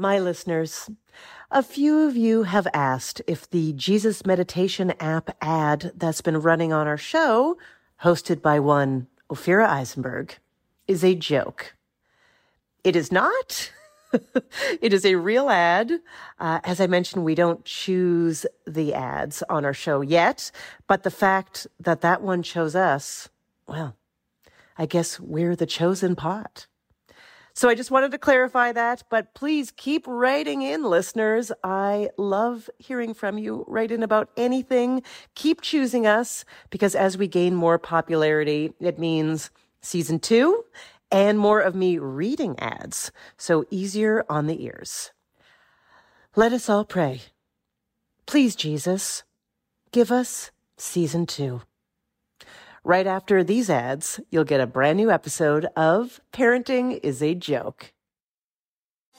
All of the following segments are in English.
My listeners, a few of you have asked if the Jesus Meditation app ad that's been running on our show, hosted by one Ophira Eisenberg, is a joke. It is not. it is a real ad. Uh, as I mentioned, we don't choose the ads on our show yet, but the fact that that one chose us, well, I guess we're the chosen pot. So I just wanted to clarify that, but please keep writing in, listeners. I love hearing from you. Write in about anything. Keep choosing us because as we gain more popularity, it means season two and more of me reading ads. So easier on the ears. Let us all pray. Please, Jesus, give us season two. Right after these ads, you'll get a brand new episode of Parenting is a Joke.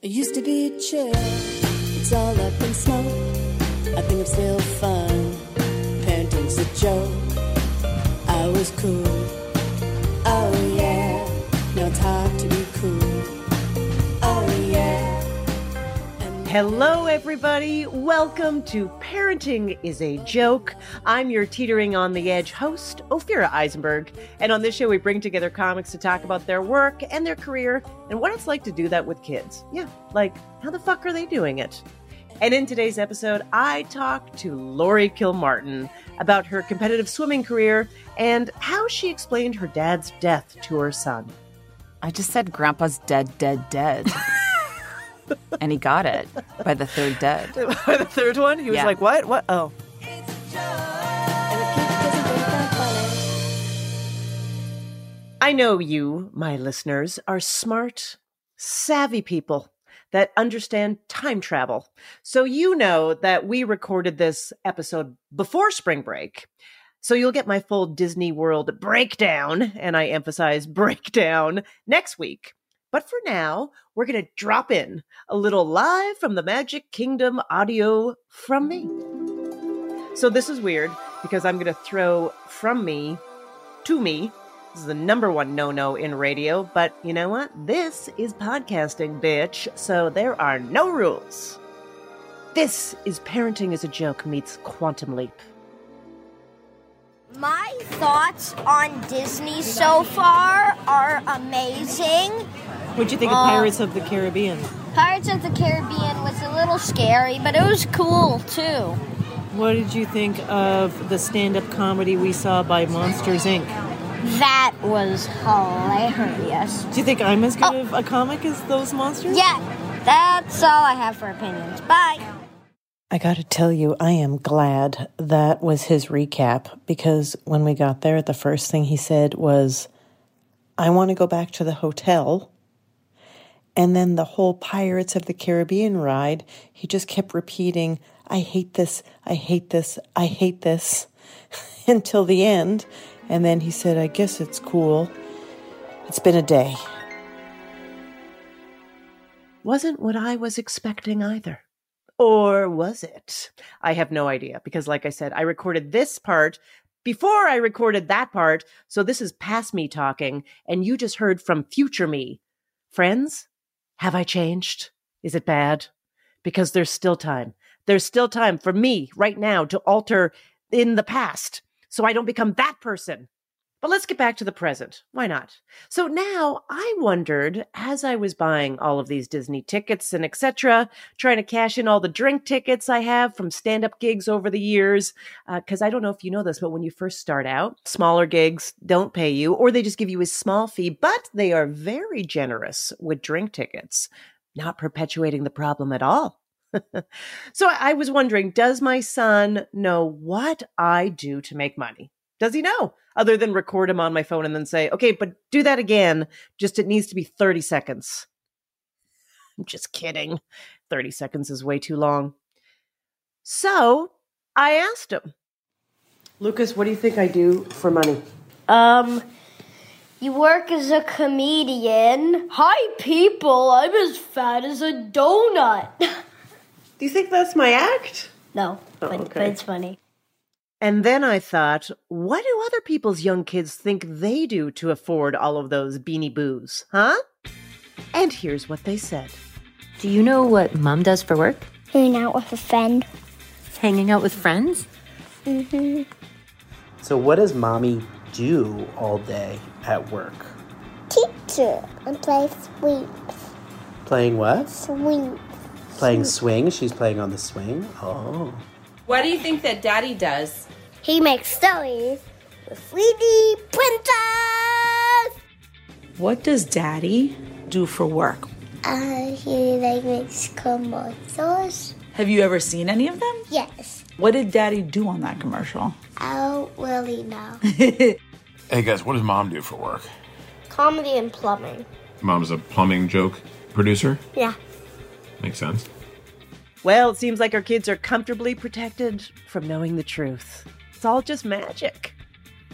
It used to be chill, it's all up in smoke. I think I'm still fun. Parenting's a joke. I was cool. Hello, everybody. Welcome to Parenting is a Joke. I'm your teetering on the edge host, Ophira Eisenberg. And on this show, we bring together comics to talk about their work and their career and what it's like to do that with kids. Yeah, like, how the fuck are they doing it? And in today's episode, I talk to Laurie Kilmartin about her competitive swimming career and how she explained her dad's death to her son. I just said Grandpa's dead, dead, dead. and he got it by the third dead. By the third one, he was Yeah. like, What? What? Oh. And it keeps getting that funny. I know you, my listeners, are smart, savvy people that understand time travel. So you know that we recorded this episode before spring break. So you'll get my full Disney World breakdown, and I emphasize breakdown, next week. But for now, we're going to drop in a little live from the Magic Kingdom audio from me. So this is weird because I'm going to throw from me to me. This is the number one no no in radio, but you know what? This is podcasting, bitch, so there are no rules. This is Parenting as a Joke meets Quantum Leap. My thoughts on Disney so far are amazing. What'd you think of Pirates of the Caribbean? Pirates of the Caribbean was a little scary, but it was cool too. What did you think of the stand up comedy we saw by Monsters Inc.? That was hilarious. Do you think I'm as good oh. of a comic as those monsters? Yeah, that's all I have for opinions. Bye. I gotta tell you, I am glad that was his recap because when we got there, the first thing he said was, I want to go back to the hotel. And then the whole Pirates of the Caribbean ride, he just kept repeating, I hate this, I hate this, I hate this until the end. And then he said, I guess it's cool. It's been a day. wasn't what I was expecting either. Or was it? I have no idea because, like I said, I recorded this part before I recorded that part. So this is past me talking, and you just heard from future me. Friends, have I changed? Is it bad? Because there's still time. There's still time for me right now to alter in the past so I don't become that person. But let's get back to the present. Why not? So now I wondered as I was buying all of these Disney tickets and etc., trying to cash in all the drink tickets I have from stand-up gigs over the years, because uh, I don't know if you know this, but when you first start out, smaller gigs don't pay you, or they just give you a small fee, but they are very generous with drink tickets, not perpetuating the problem at all. so I was wondering, does my son know what I do to make money? Does he know? Other than record him on my phone and then say, okay, but do that again. Just it needs to be 30 seconds. I'm just kidding. 30 seconds is way too long. So I asked him, Lucas, what do you think I do for money? Um, you work as a comedian. Hi, people. I'm as fat as a donut. Do you think that's my act? no, Oh, but, okay. but it's funny. And then I thought, what do other people's young kids think they do to afford all of those beanie boos, huh? And here's what they said. Do you know what mom does for work? Hanging out with a friend. Hanging out with friends? Mm-hmm. So, what does mommy do all day at work? Teacher and play sweeps. Playing what? Sweep. Playing swing. She's playing on the swing. Oh. What do you think that daddy does? He makes stories with 3D printers. What does daddy do for work? Uh, he like makes commercials. Have you ever seen any of them? Yes. What did daddy do on that commercial? I don't really know. Hey guys, what does mom do for work? Comedy and plumbing. Mom's a plumbing joke producer? Yeah. Makes sense. Well, it seems like our kids are comfortably protected from knowing the truth. It's all just magic.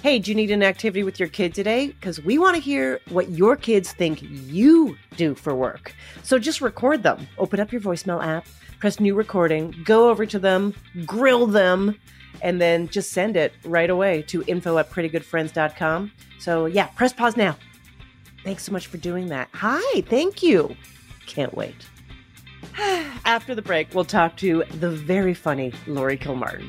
Hey, do you need an activity with your kid today? Because we want to hear what your kids think you do for work. So just record them. Open up your voicemail app, press new recording, go over to them, grill them, and then just send it right away to info at prettygoodfriends.com. So yeah, press pause now. Thanks so much for doing that. Hi, thank you. Can't wait. After the break, we'll talk to the very funny Laurie Kilmartin.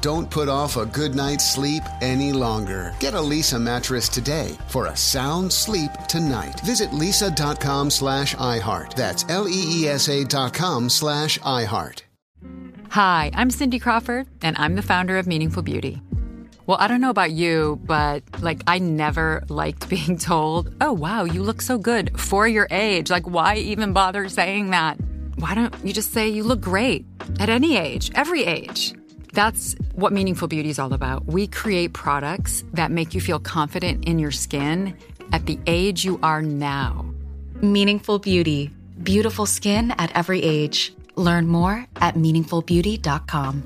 Don't put off a good night's sleep any longer. Get a Leesa mattress today for a sound sleep tonight. Visit leesa.com slash iHeart. That's L-E-E-S-A dot com slash iHeart. Hi, I'm Cindy Crawford, and I'm the founder of Meaningful Beauty. Well, I don't know about you, but like, I never liked being told, oh, wow, you look so good for your age. Like, why even bother saying that? Why don't you just say you look great at any age, every age? That's what Meaningful Beauty is all about. We create products that make you feel confident in your skin at the age you are now. Meaningful Beauty. Beautiful skin at every age. Learn more at meaningfulbeauty.com.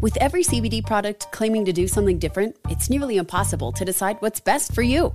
With every CBD product claiming to do something different, it's nearly impossible to decide what's best for you.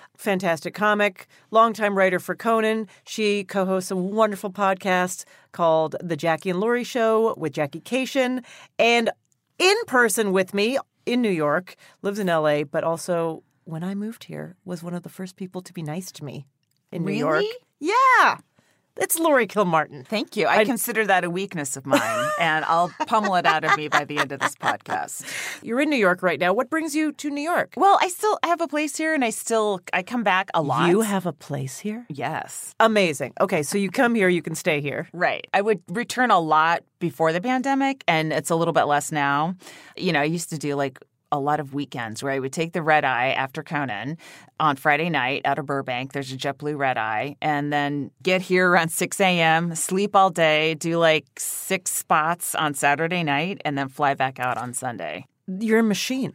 Fantastic comic, longtime writer for Conan. She co hosts a wonderful podcast called The Jackie and Laurie Show with Jackie Kashian. And in person with me in New York, lives in LA, but also when I moved here, was one of the first people to be nice to me in New York. Yeah. It's Laurie Kilmartin. Thank you. I, consider that a weakness of mine, and I'll pummel it out of me by the end of this podcast. You're in New York right now. What brings you to New York? Well, I still have a place here, and I still I come back a lot. You have a place here? yes, Amazing. Okay, so you come here, you can stay here. right. I would return a lot before the pandemic, and it's a little bit less now. You know, I used to do like a lot of weekends where I would take the red eye after Conan on Friday night out of Burbank. There's a JetBlue red eye, and then get here around 6 a.m., sleep all day, do like six spots on Saturday night, and then fly back out on Sunday. You're a machine.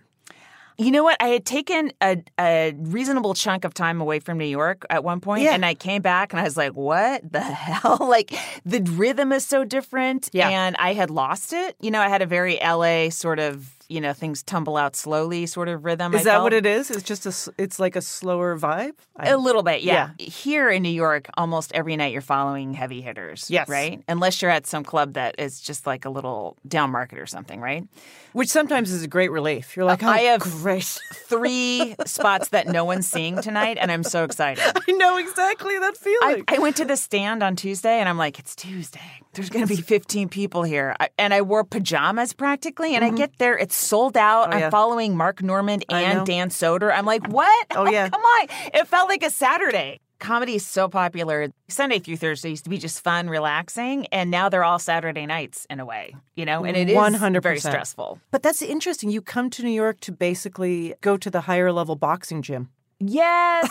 You know what? I had taken a, a reasonable chunk of time away from New York at one point, Yeah. and I came back and I was like, what the hell? Like, the rhythm is so different. Yeah. And I had lost it. You know, I had a very LA sort of, you know, things tumble out slowly sort of rhythm. Is I that felt. what it is? It's just a it's like a slower vibe? I- A little bit, yeah. Here in New York, almost every night you're following heavy hitters. Yes. Right? Unless you're at some club that is just like a little down market or something, right? Which sometimes is a great relief. You're like, oh, I have great. three spots that no one's seeing tonight, and I'm so excited. I know exactly that feeling. I, I went to the stand on Tuesday and I'm like, it's Tuesday. There's going to be 15 people here. I, and I wore pajamas practically. And I get there, it's sold out. Mm-hmm. Oh, I'm following Mark Normand and Dan Soder. I'm like, what? Oh, yeah. Come on. It felt like a Saturday. Comedy is so popular. Sunday through Thursday used to be just fun, relaxing. And now they're all Saturday nights in a way, you know? And it is 100%. very stressful. But that's interesting. You come to New York to basically go to the higher level boxing gym. Yes.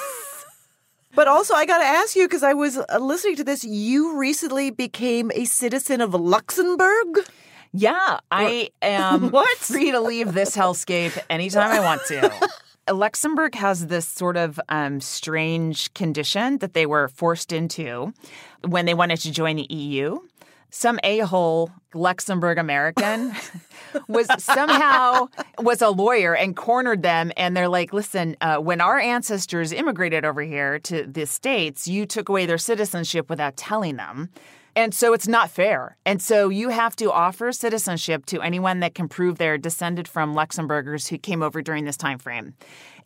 But also, I got to ask you because I was uh, listening to this. You recently became a citizen of Luxembourg. Yeah, I am What? free to leave this hellscape anytime I want to. Luxembourg has this sort of um, strange condition that they were forced into when they wanted to join the EU. Some a-hole Luxembourg American was somehow was a lawyer and cornered them and they're like listen uh, when our ancestors immigrated over here to the states you took away their citizenship without telling them and so it's not fair. And so you have to offer citizenship to anyone that can prove they're descended from Luxembourgers who came over during this time frame.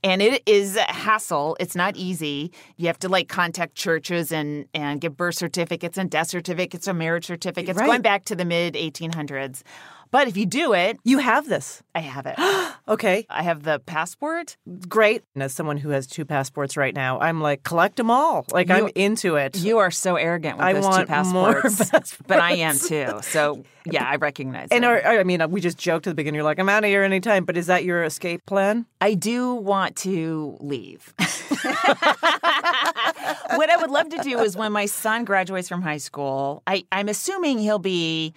And it is a hassle. It's not easy. You have to like contact churches and and get birth certificates and death certificates and marriage certificates Right. going back to the mid 1800s. But if you do it, You have this. I have it. Okay, I have the passport. great. And as someone who has two passports right now, I'm like, collect them all. Like, I'm into it. You are so arrogant with I those want two more passports, but I am too. So yeah, I recognize and are, I mean, we just joked at the beginning. You're like, I'm out of here anytime. But is that your escape plan? I do want to leave. what I would love to do is when my son graduates from high school, I, I'm assuming he'll be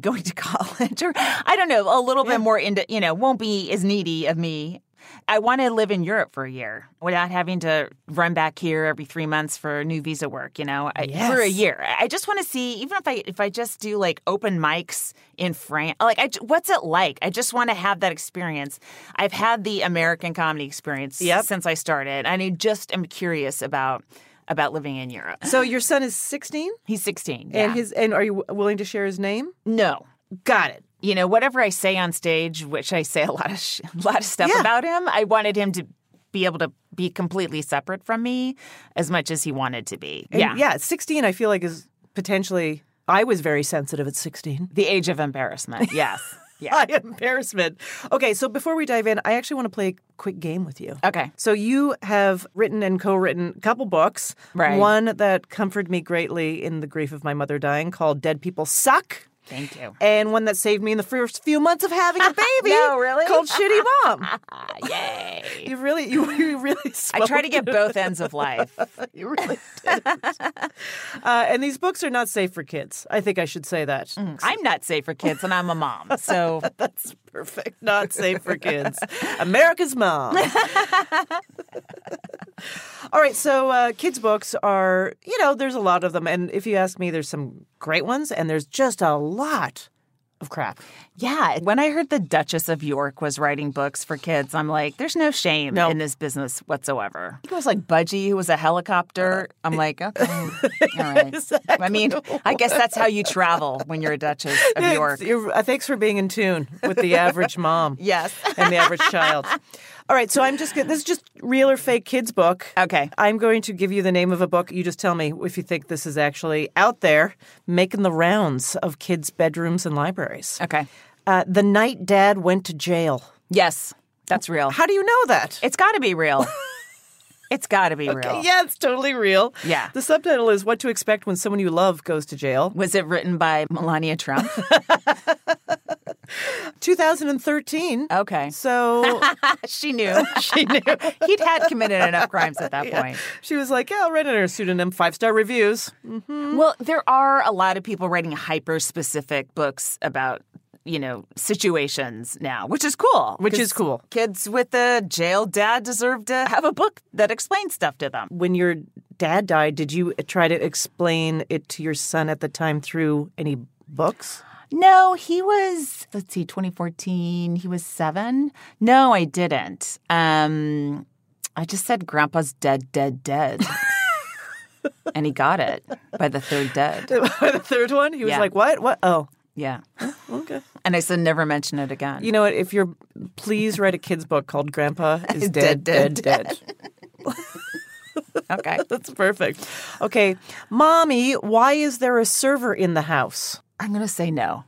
going to college or I don't know, a little bit more into, you know, won't be as needy of me. I want to live in Europe for a year without having to run back here every three months for new visa work. You know, I, for a year. I just want to see, even if I if I just do like open mics in France, like I, what's it like? I just want to have that experience. I've had the American comedy experience Yep. since I started, and I just am curious about about living in Europe. So your son is 16, He's 16, and his and are you willing to share his name? no. Got it. You know, whatever I say on stage, which I say a lot of sh- a lot of stuff Yeah. about him, I wanted him to be able to be completely separate from me as much as he wanted to be. And yeah. yeah. 16, I feel like is potentially. I was very sensitive at 16. The age of embarrassment. Yes. Yeah. Embarrassment. Okay, so before we dive in, I actually want to play a quick game with you. Okay. So you have written and co-written a couple books. Right. One that comforted me greatly in the grief of my mother dying, called "Dead People Suck," Thank you. and one that saved me in the first few months of having a baby. No, really? Called "Shitty Mom." Yay. You really, you, you really. I try to get both ends of life. you really did. uh, and these books are not safe for kids. I think I should say that. I'm not safe for kids, and I'm a mom. So That's Perfect. Not safe for kids. America's mom. All right, so uh, kids' books are, you know, there's a lot of them. And if you ask me, there's some great ones, and there's just a lot of crap. Yeah. When I heard the Duchess of York was writing books for kids, I'm like, there's no shame No. in this business whatsoever. I think it was like Budgie, who was a helicopter. I'm like, okay, all right. I mean, I guess that's how you travel when you're a Duchess of York. uh, thanks for being in tune with the average mom. Yes. and the average child. All right, so I'm just gonna, this is just real or fake kids book. Okay. I'm going to give you the name of a book. You just tell me if you think this is actually out there making the rounds of kids' bedrooms and libraries. Okay. Uh, the night dad went to jail. Yes, that's real. How do you know that? It's got to be real. it's got to be Okay, real. yeah, it's totally real. Yeah. The subtitle is What to Expect When Someone You Love Goes to Jail. Was it written by Melania Trump? 2013. Okay. So she knew. She knew. He'd had committed enough crimes at that Yeah. point. she was like, yeah, I'll write under a pseudonym, five star reviews. Mm-hmm. Well, there are a lot of people writing hyper specific books about, you know, situations now, which is cool. Which is cool. Kids with a jail dad deserve to have a book that explains stuff to them. When your dad died, did you try to explain it to your son at the time through any books? No, he was, let's see, 2014. He was seven. No, I didn't. Um, I just said, Grandpa's dead, dead, dead. and he got it by the third dead. By the third one, he was Yeah. like, "What? What? Oh, Yeah. okay." And I said, never mention it again. You know what? If you're, please write a kid's book called "Grandpa is Dead, dead, dead, dead." okay. That's perfect. Okay, mommy, why is there a server in the house? I'm going to say no.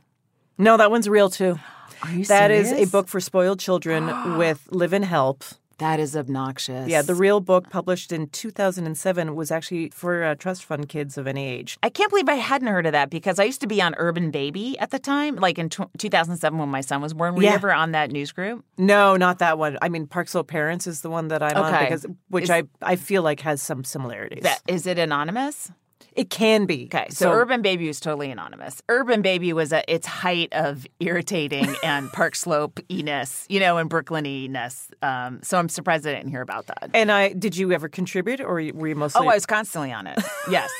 No, that one's real too. Are you That is serious? a book for spoiled children with live and help. That is obnoxious. Yeah, the real book published in 2007 was actually for uh, trust fund kids of any age. I can't believe I hadn't heard of that because I used to be on Urban Baby at the time, like in tw 2007 when my son was born. Were Yeah. you ever on that news group? No, not that one. I mean, Park Slope Parents is the one that I'm on Okay. because which Is- I I feel like has some similarities. That is it anonymous? It can be. Okay, so, Urban Baby was totally anonymous. Urban Baby was at its height of irritating and Park Slope eness, you know, and Brooklyn eness. Um, so I'm surprised I didn't hear about that. And I did you ever contribute or were you mostly Oh, I was constantly on it. Yes.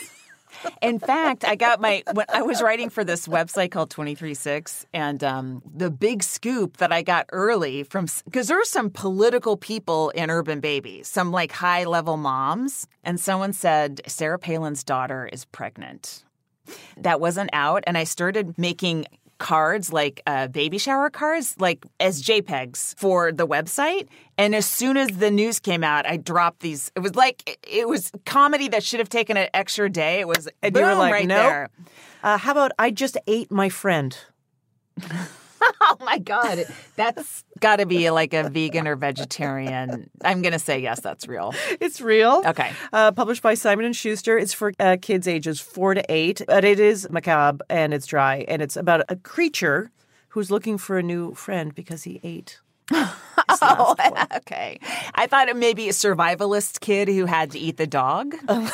In fact, I got my when I was writing for this website called 236 and um, the big scoop that I got early from because there were some political people in Urban Baby, some like high level moms, and someone said Sarah Palin's daughter is pregnant. That wasn't out, and I started making cards like uh, baby shower cards like as jpegs for the website and as soon as the news came out i dropped these it was like it was comedy that should have taken an extra day it was and you were boom, like, right "Nope." there Uh, how about I just ate my friend? oh my god that's got to be like a vegan or vegetarian i'm gonna say yes that's real It's real. Okay. Uh, published by Simon and Schuster. It's for uh, kids ages four to eight, but it is macabre and it's dry, and it's about a creature who's looking for a new friend because he ate. oh okay i thought it may be a survivalist kid who had to eat the dog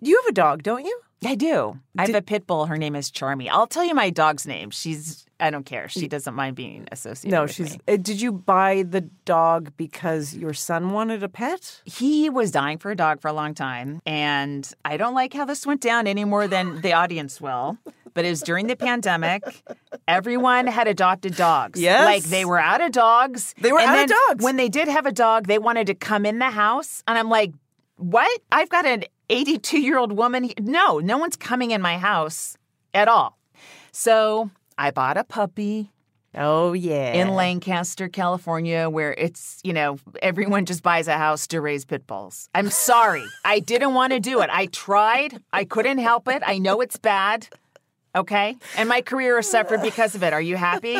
You have a dog, don't you? I do. I have a pit bull. Her name is Charmy. I'll tell you my dog's name. She's, I don't care. She doesn't mind being associated No, with she's. me. Uh, did you buy the dog because your son wanted a pet? He was dying for a dog for a long time. And I don't like how this went down any more than the audience will. But it was during the pandemic. Everyone had adopted dogs. Yes. Like they were out of dogs. They were And out of dogs. When they did have a dog, they wanted to come in the house. And I'm like, what? I've got an 82 year old woman. No, no one's coming in my house at all. So I bought a puppy Oh yeah. in Lancaster, California, where it's, you know, everyone just buys a house to raise pit bulls. I'm sorry. I didn't want to do it. I tried. I couldn't help it. I know it's bad. Okay. And my career has suffered because of it. Are you happy?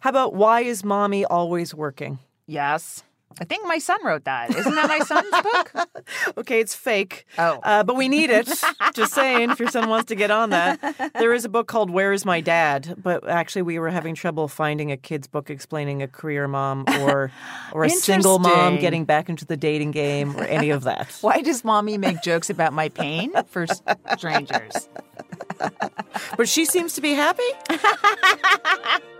How about why is mommy always working? Yes. I think my son wrote that. Isn't that my son's book? Okay, it's fake. Oh. Uh, but we need it. Just saying, if your son wants to get on that. There is a book called Where is My Dad? But actually, we were having trouble finding a kid's book explaining a career mom or or a single mom getting back into the dating game or any of that. Why does mommy make jokes about my pain for strangers? but she seems to be happy.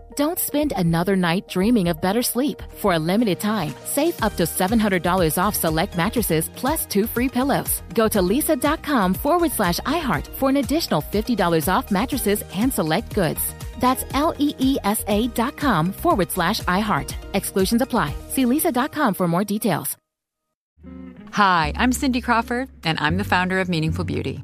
Don't spend another night dreaming of better sleep. For a limited time, save up to $700 off select mattresses plus two free pillows. Go to leesa.com forward slash iHeart for an additional $50 off mattresses and select goods. That's L E E S A dot com forward slash iHeart. Exclusions apply. See leesa.com for more details. Hi, I'm Cindy Crawford, and I'm the founder of Meaningful Beauty.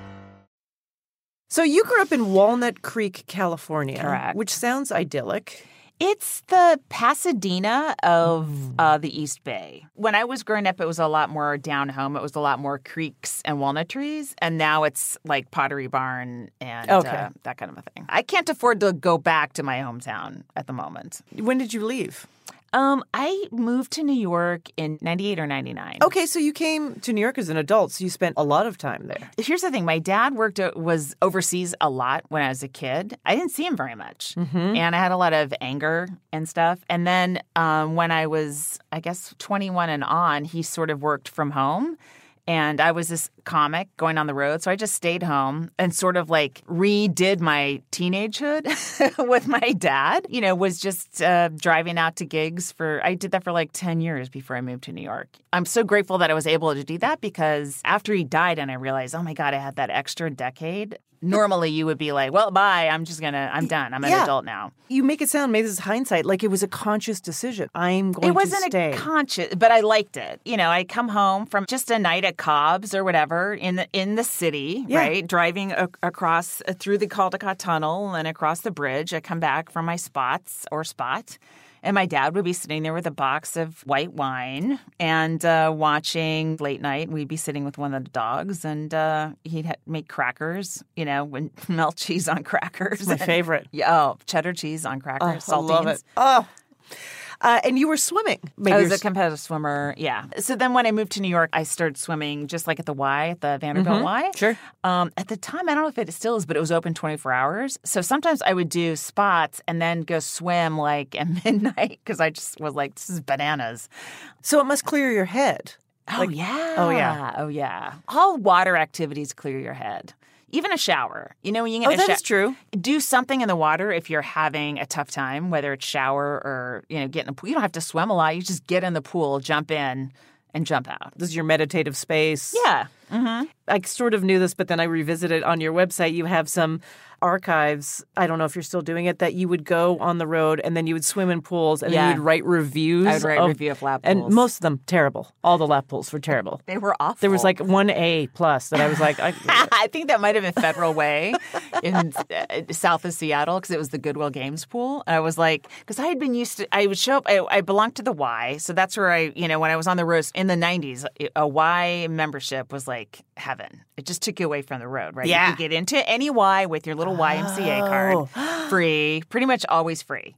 So you grew up in Walnut Creek, California, Correct. which sounds idyllic. It's the Pasadena of uh, the East Bay. When I was growing up, it was a lot more down home. It was a lot more creeks and walnut trees. And now it's like Pottery Barn and Okay. uh, that kind of a thing. I can't afford to go back to my hometown at the moment. When did you leave? Um, I moved to New York in 98 or 99. Okay, so you came to New York as an adult, so you spent a lot of time there. Here's the thing: my dad worked was overseas a lot when I was a kid. I didn't see him very much, Mhm. and I had a lot of anger and stuff. And then um, when I was, I guess, 21 and on, he sort of worked from home. And I was this comic going on the road. So I just stayed home and sort of like redid my teenagehood with my dad. You know, was just uh, driving out to gigs for, I did that for like 10 years before I moved to New York. I'm so grateful that I was able to do that because after he died and I realized, oh my God, I had that extra decade. Normally you would be like, well, bye. I'm just going to, I'm done. I'm an Yeah. adult now. You make it sound, maybe this is hindsight, like it was a conscious decision. I'm going it wasn't to a conscious, but I liked it. You know, I come home from just a night at Cobb's or whatever in the in the city, Yeah. right? Driving a- across uh, through the Caldecott Tunnel and across the bridge. I come back from my spots or spot. And my dad would be sitting there with a box of white wine and uh, watching late night. We'd be sitting with one of the dogs, and uh, he'd ha- make crackers, you know, when melt cheese on crackers. It's my favorite. Yeah, oh, cheddar cheese on Oh, crackers, I love saltines. it. Oh. Uh, and you were swimming. Maybe I was a competitive swimmer. Yeah. So then when I moved to New York, I started swimming just like at the Y, at the Vanderbilt Mhm. Y. Sure. Um, at the time, I don't know if it still is, but it was open 24 hours. So sometimes I would do spots and then go swim like at midnight because I just was like, this is bananas. So it must clear your head. Oh, Like- yeah. Oh, yeah. Oh, yeah. All water activities clear your head. Even a shower. You know, when you oh, get Oh, in a that is true. Do something in the water if you're having a tough time, whether it's shower or, you know, get in the pool. You don't have to swim a lot. You just get in the pool, jump in, and jump out. This is your meditative space. Yeah. Mm-hmm. I sort of knew this, but then I revisited on your website. You have some archives. I don't know if you're still doing it. That you would go on the road and then you would swim in pools and Yeah. then you'd write reviews. I would write of, review of lap pools, and most of them terrible. All the lap pools were terrible. They were awful. There was like one A plus that I was like, I, I think that might have been Federal Way in uh, south of Seattle because it was the Goodwill Games pool. And I was like, because I had been used to, I would show up, I, I belonged to the Y. So that's where I, you know, when I was on the road in the 90s, a Y membership was like like heaven. It just took you away from the road, right? Yeah. You could get into any Y with your little YMCA Oh. card, free, pretty much always free.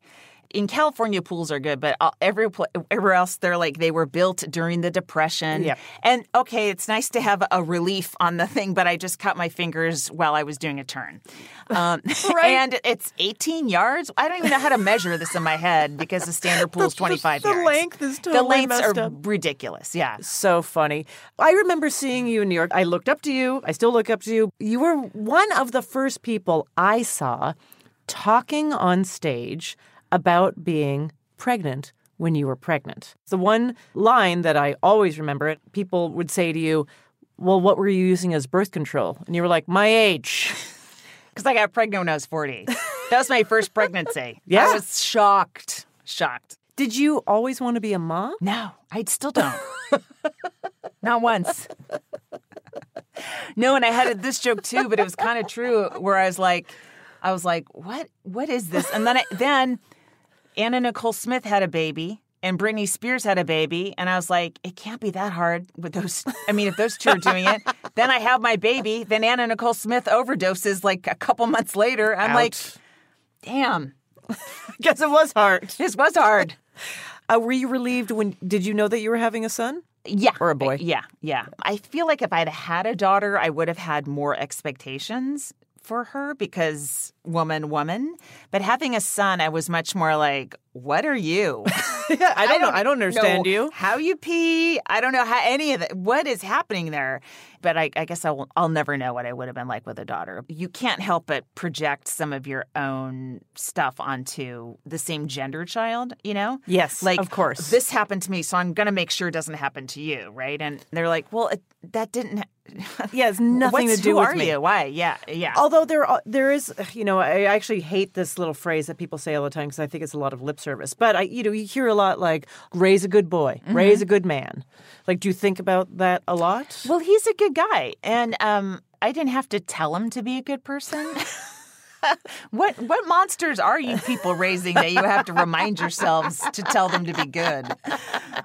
In California, pools are good, but uh, every everywhere else, they're like they were built during the Depression. Yep. And okay, it's nice to have a relief on the thing, but I just cut my fingers while I was doing a turn. Um, And it's 18 yards. I don't even know how to measure this in my head because the standard pool is 25 the yards. length is totally the lengths are up. ridiculous. Yeah. So funny. I remember seeing you in New York. I looked up to you. I still look up to you. You were one of the first people I saw talking on stage about being pregnant when you were pregnant. The one line that I always remember it, people would say to you, Well, what were you using as birth control? And you were like, My age. Because I got pregnant when I was 40. That was my first pregnancy. Yeah. I was shocked. Shocked. Did you always want to be a mom? No, I still don't. Not once. No, and I had this joke too, but it was kind of true. Where I was like, I was like, what? What is this? And then, I, then Anna Nicole Smith had a baby, and Britney Spears had a baby, and I was like, it can't be that hard with those. I mean, if those two are doing it, then I have my baby. Then Anna Nicole Smith overdoses like a couple months later. I'm like, damn, Guess it was hard. this was hard. Uh, were you relieved when did you know that you were having a son? Yeah. Or a boy? Yeah, yeah. I feel like if I'd had a daughter, I would have had more expectations for her because woman, woman. But having a son, I was much more like, what are you? Yeah, I don't, know. I don't understand know you. How you pee? I don't know how any of that. What is happening there? But I, I guess I will, I'll never know what I would have been like with a daughter. You can't help but project some of your own stuff onto the same gender child. You know? Yes, like of course. This happened to me, so I'm going to make sure it doesn't happen to you, right? And they're like, well, it, that didn't. Ha- Yeah, it's nothing What's- to do who with are me. you? Why? Yeah, yeah. Although there are, there is, you know, I actually hate this little phrase that people say all the time because I think it's a lot of lip service. But I, you know, you hear a lot like "raise a good boy," Mm-hmm. "raise a good man." Like, do you think about that a lot? Well, he's a good guy, and um, I didn't have to tell him to be a good person. what what monsters are you people raising that you have to remind yourselves to tell them to be good?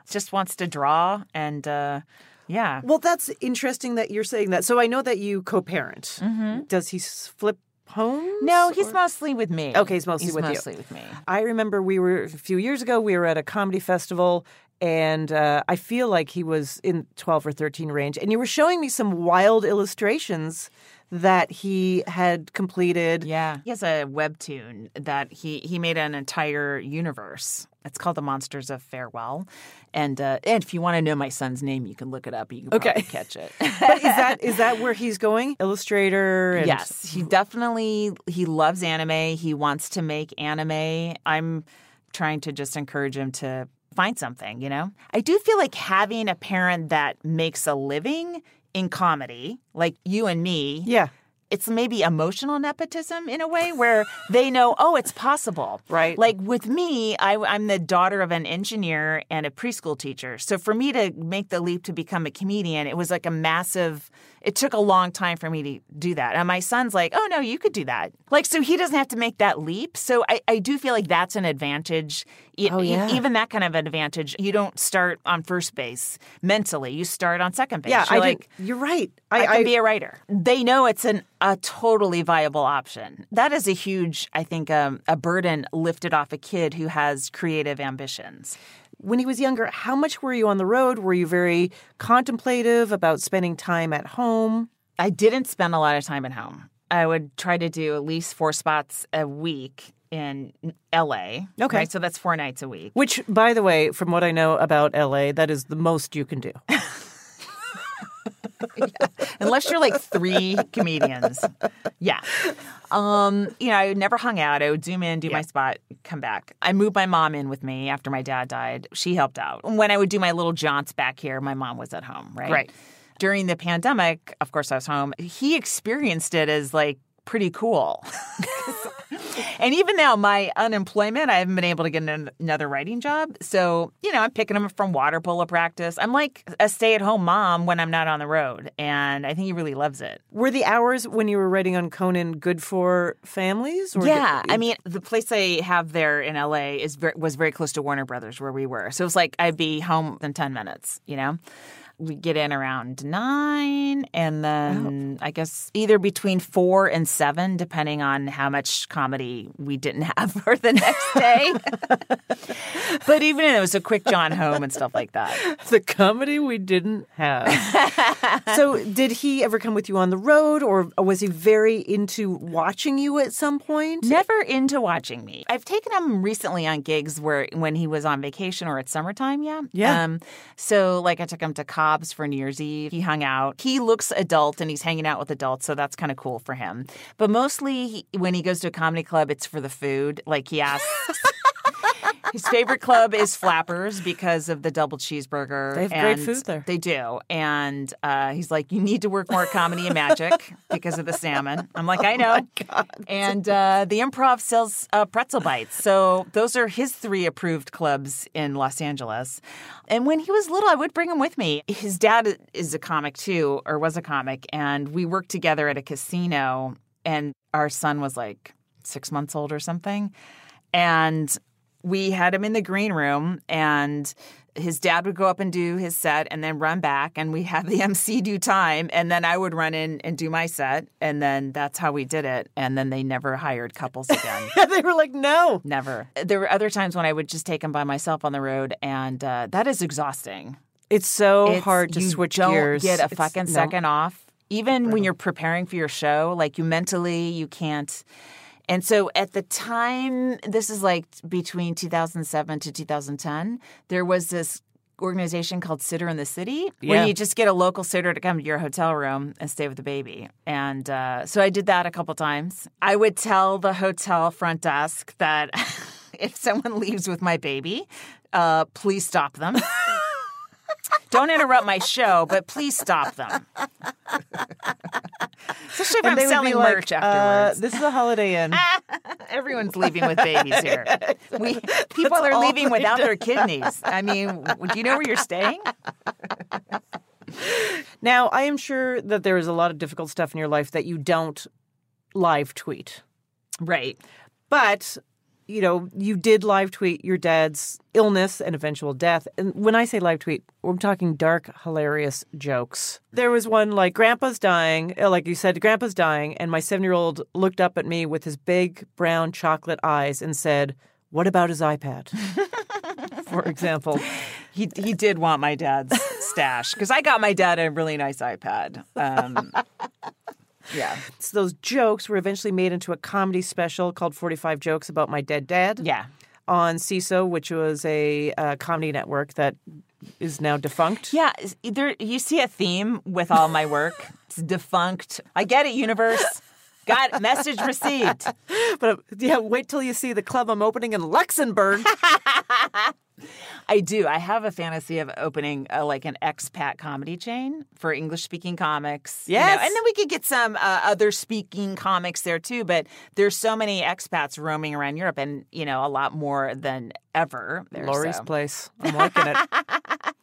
Just wants to draw and uh, yeah. Well, that's interesting that you're saying that. So I know that you co-parent. Does he flip homes? No, he's mostly with me. Okay, he's mostly he's with you. mostly with me. I remember we were a few years ago. We were at a comedy festival, and uh, I feel like he was in twelve or thirteen range. And you were showing me some wild illustrations that he had completed. Yeah, he has a webtoon that he he made an entire universe. It's called The Monsters of Farewell, and uh, and if you want to know my son's name, you can look it up. You can Okay. probably catch it. but is that is that where he's going? Illustrator. And Yes, he definitely he loves anime. He wants to make anime. I'm trying to just encourage him to find something, you know? I do feel like having a parent that makes a living in comedy, like you and me. Yeah. It's maybe emotional nepotism in a way where they know, oh, it's possible. Right. Like with me, I, I'm the daughter of an engineer and a preschool teacher. So for me to make the leap to become a comedian, it was like a massive, it took a long time for me to do that. And my son's like, oh, no, you could do that. Like, so he doesn't have to make that leap. So I, I do feel like that's an advantage. Oh, yeah. Even that kind of advantage. You don't start on first base mentally, you start on second base. Yeah, You're I like, did. You're right. I, can be a writer. They know it's an a totally viable option. That is a huge, I think, um, a burden lifted off a kid who has creative ambitions. When he was younger, how much were you on the road? Were you very contemplative about spending time at home? I didn't spend a lot of time at home. I would try to do at least four spots a week in LA. Okay. right? so that's four nights a week. Which, by the way, from what I know about LA, that is the most you can do. unless you're like three comedians. Yeah. Um, you know, I never hung out. I would zoom in, do my spot, come back. I moved my mom in with me after my dad died. She helped out. When I would do my little jaunts back here, my mom was at home, right? Right. During the pandemic, of course I was home. He experienced it as like pretty cool. and even now, my unemployment, I haven't been able to get an- another writing job. So, you know, I'm picking him up from water polo practice. I'm like a stay at home mom when I'm not on the road. And I think he really loves it. Were the hours when you were writing on Conan good for families? Or yeah, did- I mean, the place I have there in LA is very, was very close to Warner Brothers, where we were. So it was like I'd be home in ten minutes, you know. We get in around nine, and then I guess either between four and seven, depending on how much comedy we didn't have for the next day. but even it was a quick John home and stuff like that. the comedy we didn't have. so, did he ever come with you on the road, or was he very into watching you at some point? Never into watching me. I've taken him recently on gigs where when he was on vacation or at summertime. Yeah, Yeah. Um, so like I took him to For New Year's Eve. He hung out. He looks adult and he's hanging out with adults, so that's kind of cool for him. But mostly he, when he goes to a comedy club, it's for the food. Like he asks. His favorite club is Flappers because of the double cheeseburger. They have great food there. They do. And uh, he's like, You need to work more comedy and magic because of the salmon. I'm like, I know. And uh, the improv sells uh, pretzel bites. So those are his three approved clubs in Los Angeles. And when he was little, I would bring him with me. His dad is a comic too, or was a comic. And we worked together at a casino. And our son was like six months old or something. And we had him in the green room and his dad would go up and do his set and then run back and we have the MC do time and then I would run in and do my set and then that's how we did it and then they never hired couples again. they were like, no. Never. There were other times when I would just take him by myself on the road and uh, that is exhausting. It's so It's- hard to you switch don't gears. Get a It's- fucking no. second off. Even when you're preparing for your show, like you mentally, you can't. And so at the time, this is like between 2007 to 2010, there was this organization called Sitter in the City Yeah. where you just get a local sitter to come to your hotel room and stay with the baby. And uh, so I did that a couple times. I would tell the hotel front desk that if someone leaves with my baby, uh, please stop them. Don't interrupt my show, but please stop them. Especially if And I'm selling like, merch uh, afterwards. this is a Holiday Inn. Everyone's leaving with babies here. We, people are leaving without do. their kidneys. I mean, do you know where you're staying? Now, I am sure that there is a lot of difficult stuff in your life that you don't live tweet. Right. But, you know, you did live tweet your dad's illness and eventual death. And when I say live tweet, I'm talking dark, hilarious jokes. There was one like, Grandpa's dying. uh, Like you said, Grandpa's dying. And my seven year old looked up at me with his big brown chocolate eyes and said, What about his iPad? For example. He he did want my dad's stash because I got my dad a really nice iPad. Um, yeah. So those jokes were eventually made into a comedy special called 45 Jokes About My Dead Dad. Yeah. On Seeso, which was a uh, comedy network that is now defunct. Yeah, there you see a theme with all my work. It's defunct. I get it, universe. Got message received. But uh, yeah, wait till you see the club I'm opening in Luxembourg. I do. I have a fantasy of opening a, like an expat comedy chain for English speaking comics. you know, and then we could get some uh, other speaking comics there too. But there's so many expats roaming around Europe, and you know a lot more than ever. There, Laurie's so. place. I'm liking it.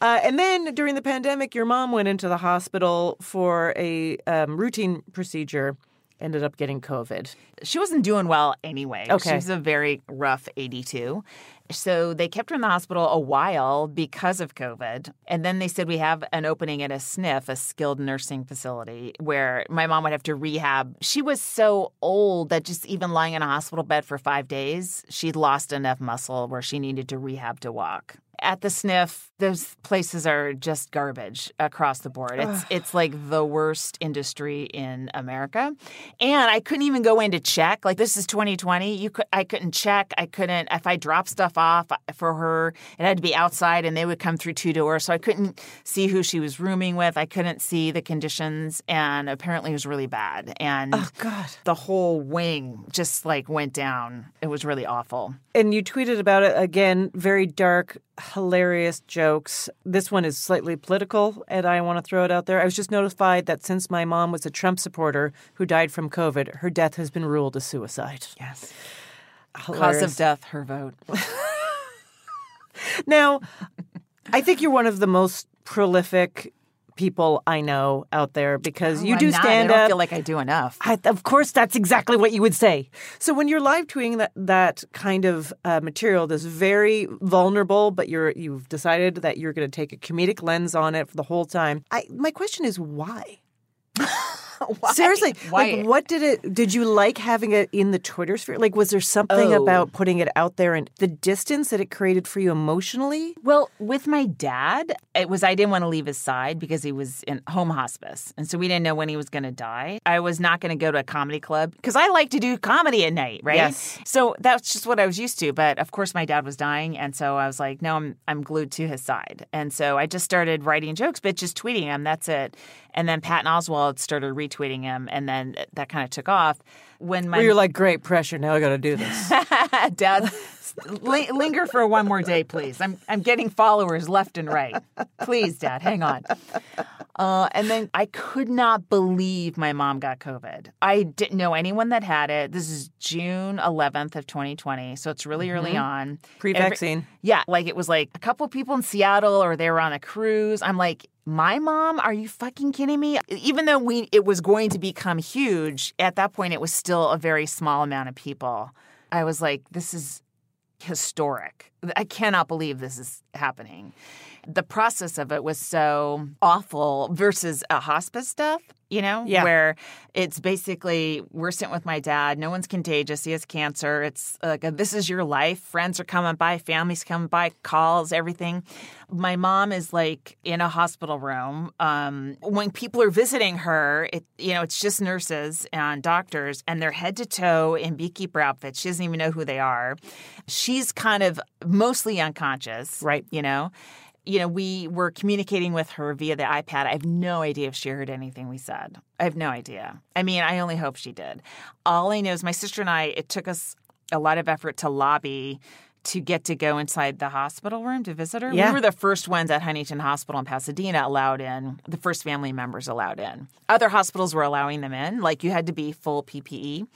Uh, and then during the pandemic, your mom went into the hospital for a um, routine procedure, ended up getting COVID. She wasn't doing well anyway. Okay. She was a very rough 82. So they kept her in the hospital a while because of COVID. And then they said we have an opening at a SNF, a skilled nursing facility, where my mom would have to rehab. She was so old that just even lying in a hospital bed for five days, she'd lost enough muscle where she needed to rehab to walk. At the sniff those places are just garbage across the board. It's it's like the worst industry in America. And I couldn't even go in to check. Like this is 2020. You could I couldn't check. I couldn't if I dropped stuff off uh, for her, it had to be outside and they would come through two doors. So I couldn't see who she was rooming with. I couldn't see the conditions and apparently it was really bad. And Oh, God. the whole wing just like went down. It was really awful. And you tweeted about it again, very dark, hilarious jokes. This one is slightly political, and I want to throw it out there. I was just notified that since my mom was a Trump supporter who died from COVID, her death has been ruled a suicide. Yes. Cause of death, her vote. Now, I think you're one of the most prolific people I know out there because No, you I'm do stand I don't up. feel like I do enough. I, of course, that's exactly what you would say. So when you're live tweeting that that kind of uh, material that's very vulnerable, but you're you've decided that you're going to take a comedic lens on it for the whole time. I my question is why. Seriously, Why? like what did it? Did you like having it in the Twitter sphere? Like, was there something Oh. about putting it out there and the distance that it created for you emotionally? Well, with my dad, it was I didn't want to leave his side because he was in home hospice. And so we didn't know when he was going to die. I was not going to go to a comedy club because I like to do comedy at night, right? Yes. So that's just what I was used to. But of course, my dad was dying. And so I was like, no, I'm, I'm glued to his side. And so I just started writing jokes, but just tweeting him. That's it. And then Patton Oswalt started retweeting him. And then that kind of took off. When my you're like, great pressure. Now I got to do this. Dad, linger for one more day, please. I'm I'm getting followers left and right. Please, Dad, hang on. Uh, and then I could not believe my mom got COVID. I didn't know anyone that had it. This is June 11th of 2020, so it's really early Mhm. on. Pre-vaccine. Every- yeah, like it was like a couple people in Seattle, or they were on a cruise. I'm like, my mom? Are you fucking kidding me? Even though we it was going to become huge, at that point it was still a very small amount of people. I was like, this is historic. I cannot believe this is happening. The process of it was so awful versus a hospice stuff, you know, Yeah. where it's basically we're sitting with my dad. No one's contagious. He has cancer. It's like a, this is your life. Friends are coming by, families coming by, calls, everything. My mom is like in a hospital room. Um, when people are visiting her, it you know it's just nurses and doctors, and they're head to toe in beekeeper outfits. She doesn't even know who they are. She's kind of mostly unconscious, right? You know you know, we were communicating with her via the iPad. I have no idea if she heard anything we said. I have no idea. I mean, I only hope she did. All I know is my sister and I, it took us a lot of effort to lobby to get to go inside the hospital room to visit her. Yeah. We were the first ones at Huntington Hospital in Pasadena allowed in, the first family members allowed in. Other hospitals were allowing them in, like you had to be full PPE.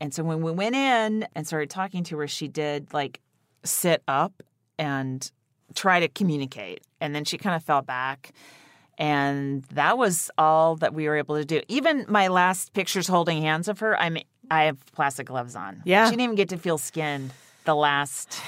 And so when we went in and started talking to her, she did like sit up and try to communicate. And then she kind of fell back. And that was all that we were able to do. Even my last pictures holding hands of her, I'm I have plastic gloves on. Yeah. She didn't even get to feel skinned the last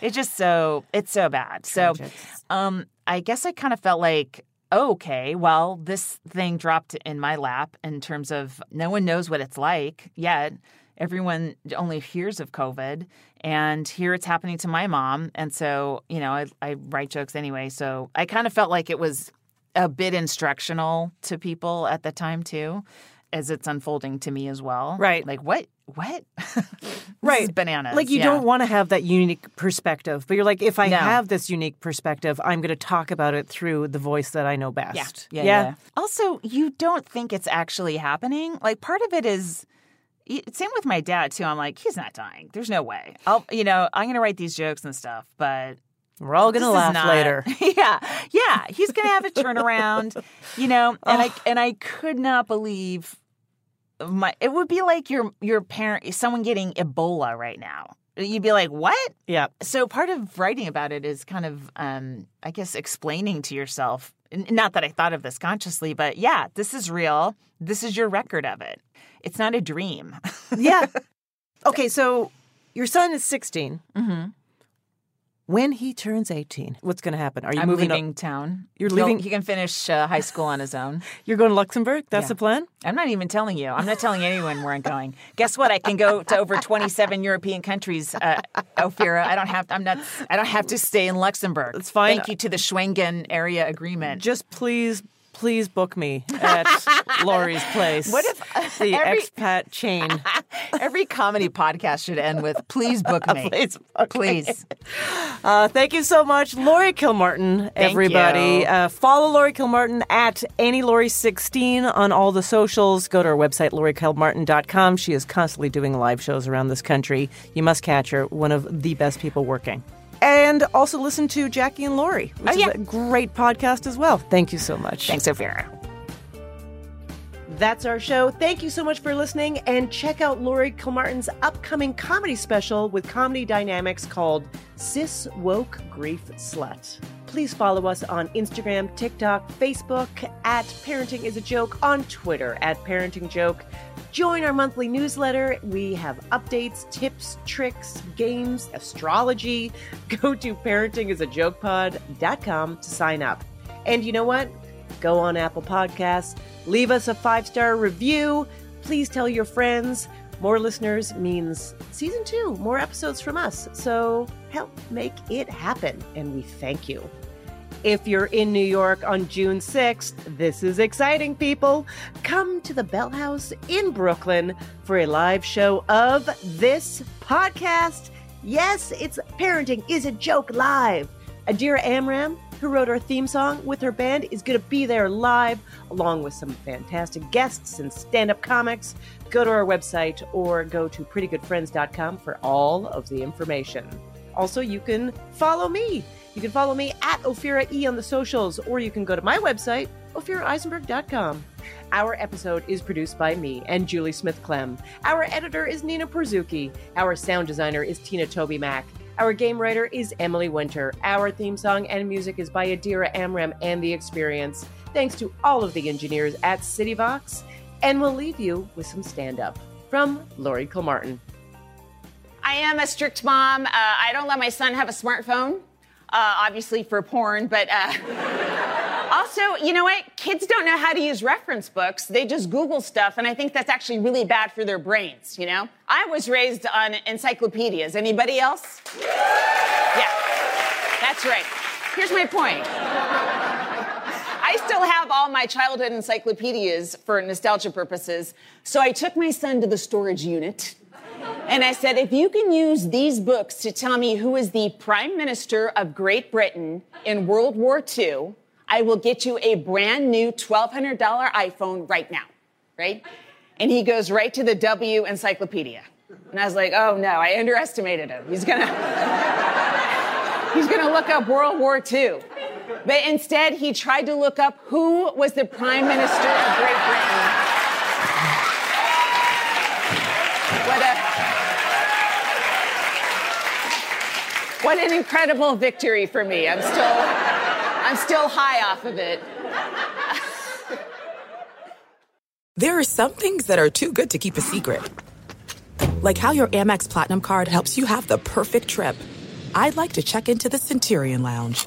it's just so it's so bad. Tragic. So um I guess I kind of felt like okay, well, this thing dropped in my lap in terms of no one knows what it's like yet. Everyone only hears of COVID, and here it's happening to my mom. And so, you know, I, I write jokes anyway. So I kind of felt like it was a bit instructional to people at the time, too, as it's unfolding to me as well. Right. Like, what? What? right. Bananas. Like you Yeah. don't want to have that unique perspective, but you're like, if I No. have this unique perspective, I'm going to talk about it through the voice that I know Yeah. best. yeah. Yeah. Also, you don't think it's actually happening. Like, part of it is. Same with my dad too. I'm like, he's not dying. There's no way. I'll, you know, I'm gonna write these jokes and stuff, but We're all going to laugh not- later. yeah, yeah. He's gonna have a turnaround, you know. And I and I could not believe my. It would be like your your parent, someone getting Ebola right now. You'd be like, what? Yeah. So part of writing about it is kind of, um, I guess, explaining to yourself. Not that I thought of this consciously, but yeah, this is real. This is your record of it. It's not a dream. yeah. Okay, so your son is 16. Mm-hmm. When he turns 18, what's going to happen? Are you I'm moving leaving up? town. You're He'll- leaving- He can finish uh, high school on his own. You're going to Luxembourg? That's Yeah. the plan? I'm not even telling you. I'm not telling anyone where I'm going. Guess what? I can go to over 27 European countries. Uh, Ophira, I don't have. I'm not. I don't have to stay in Luxembourg. It's fine. Thank you to the Schengen area agreement. Just please, please book me at Laurie's place. What if the every- expat chain? Every comedy podcast should end with "Please book me." Please book me. Uh, thank you so much, Laurie Kilmartin, everybody. Uh, follow Laurie Kilmartin at anylaurie16 on all the socials. Go to our website, LaurieKilmartin.com. She is constantly doing live shows around this country. You must catch her, one of the best people working. And also listen to Jackie and Laurie, which Oh, yeah. is a great podcast as well. Thank you so much. Thanks, Ophira. That's our show. Thank you so much for listening. And check out Laurie Kilmartin's upcoming comedy special with Comedy Dynamics called Cis Woke Grief Slut. Please follow us on Instagram, TikTok, Facebook at Parenting is a Joke, on Twitter at Parenting Joke. Join our monthly newsletter. We have updates, tips, tricks, games, astrology. Go to parentingisajokepod.com to sign up. And you know what? Go on Apple Podcasts, leave us a five star review. Please tell your friends. More listeners means season two, more episodes from us. So help make it happen. And we thank you. If you're in New York on June 6th, this is exciting, people. Come to the Bell House in Brooklyn for a live show of this podcast. Yes, it's Parenting is a Joke Live. Adira Amram, who wrote our theme song with her band, is going to be there live, along with some fantastic guests and stand up comics. Go to our website or go to prettygoodfriends.com for all of the information. Also, you can follow me. You can follow me at Ophira E on the socials, or you can go to my website, ophiraeisenberg.com. Our episode is produced by me and Julie Smith Clem. Our editor is Nina Perzuki. Our sound designer is Tina Toby Mack. Our game writer is Emily Winter. Our theme song and music is by Adira Amram and The Experience. Thanks to all of the engineers at CityVox. And we'll leave you with some stand up from Laurie Kilmartin. I am a strict mom. Uh, I don't let my son have a smartphone, uh, obviously for porn, but uh, also, you know what? Kids don't know how to use reference books. They just Google stuff, and I think that's actually really bad for their brains, you know? I was raised on encyclopedias. Anybody else? Yeah, that's right. Here's my point. I still have all my childhood encyclopedias for nostalgia purposes, so I took my son to the storage unit. And I said, if you can use these books to tell me who is the Prime Minister of Great Britain in World War II, I will get you a brand new $1,200 iPhone right now, right? And he goes right to the W Encyclopedia. And I was like, oh no, I underestimated him. He's gonna, he's gonna look up World War II. But instead, he tried to look up who was the Prime Minister of Great Britain. What a, what an incredible victory for me. I'm still, I'm still high off of it. There are some things that are too good to keep a secret. Like how your Amex Platinum card helps you have the perfect trip. I'd like to check into the Centurion Lounge.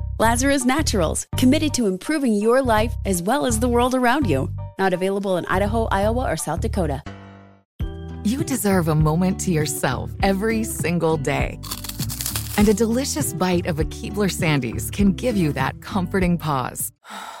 Lazarus Naturals, committed to improving your life as well as the world around you. Not available in Idaho, Iowa, or South Dakota. You deserve a moment to yourself every single day. And a delicious bite of a Keebler Sandies can give you that comforting pause.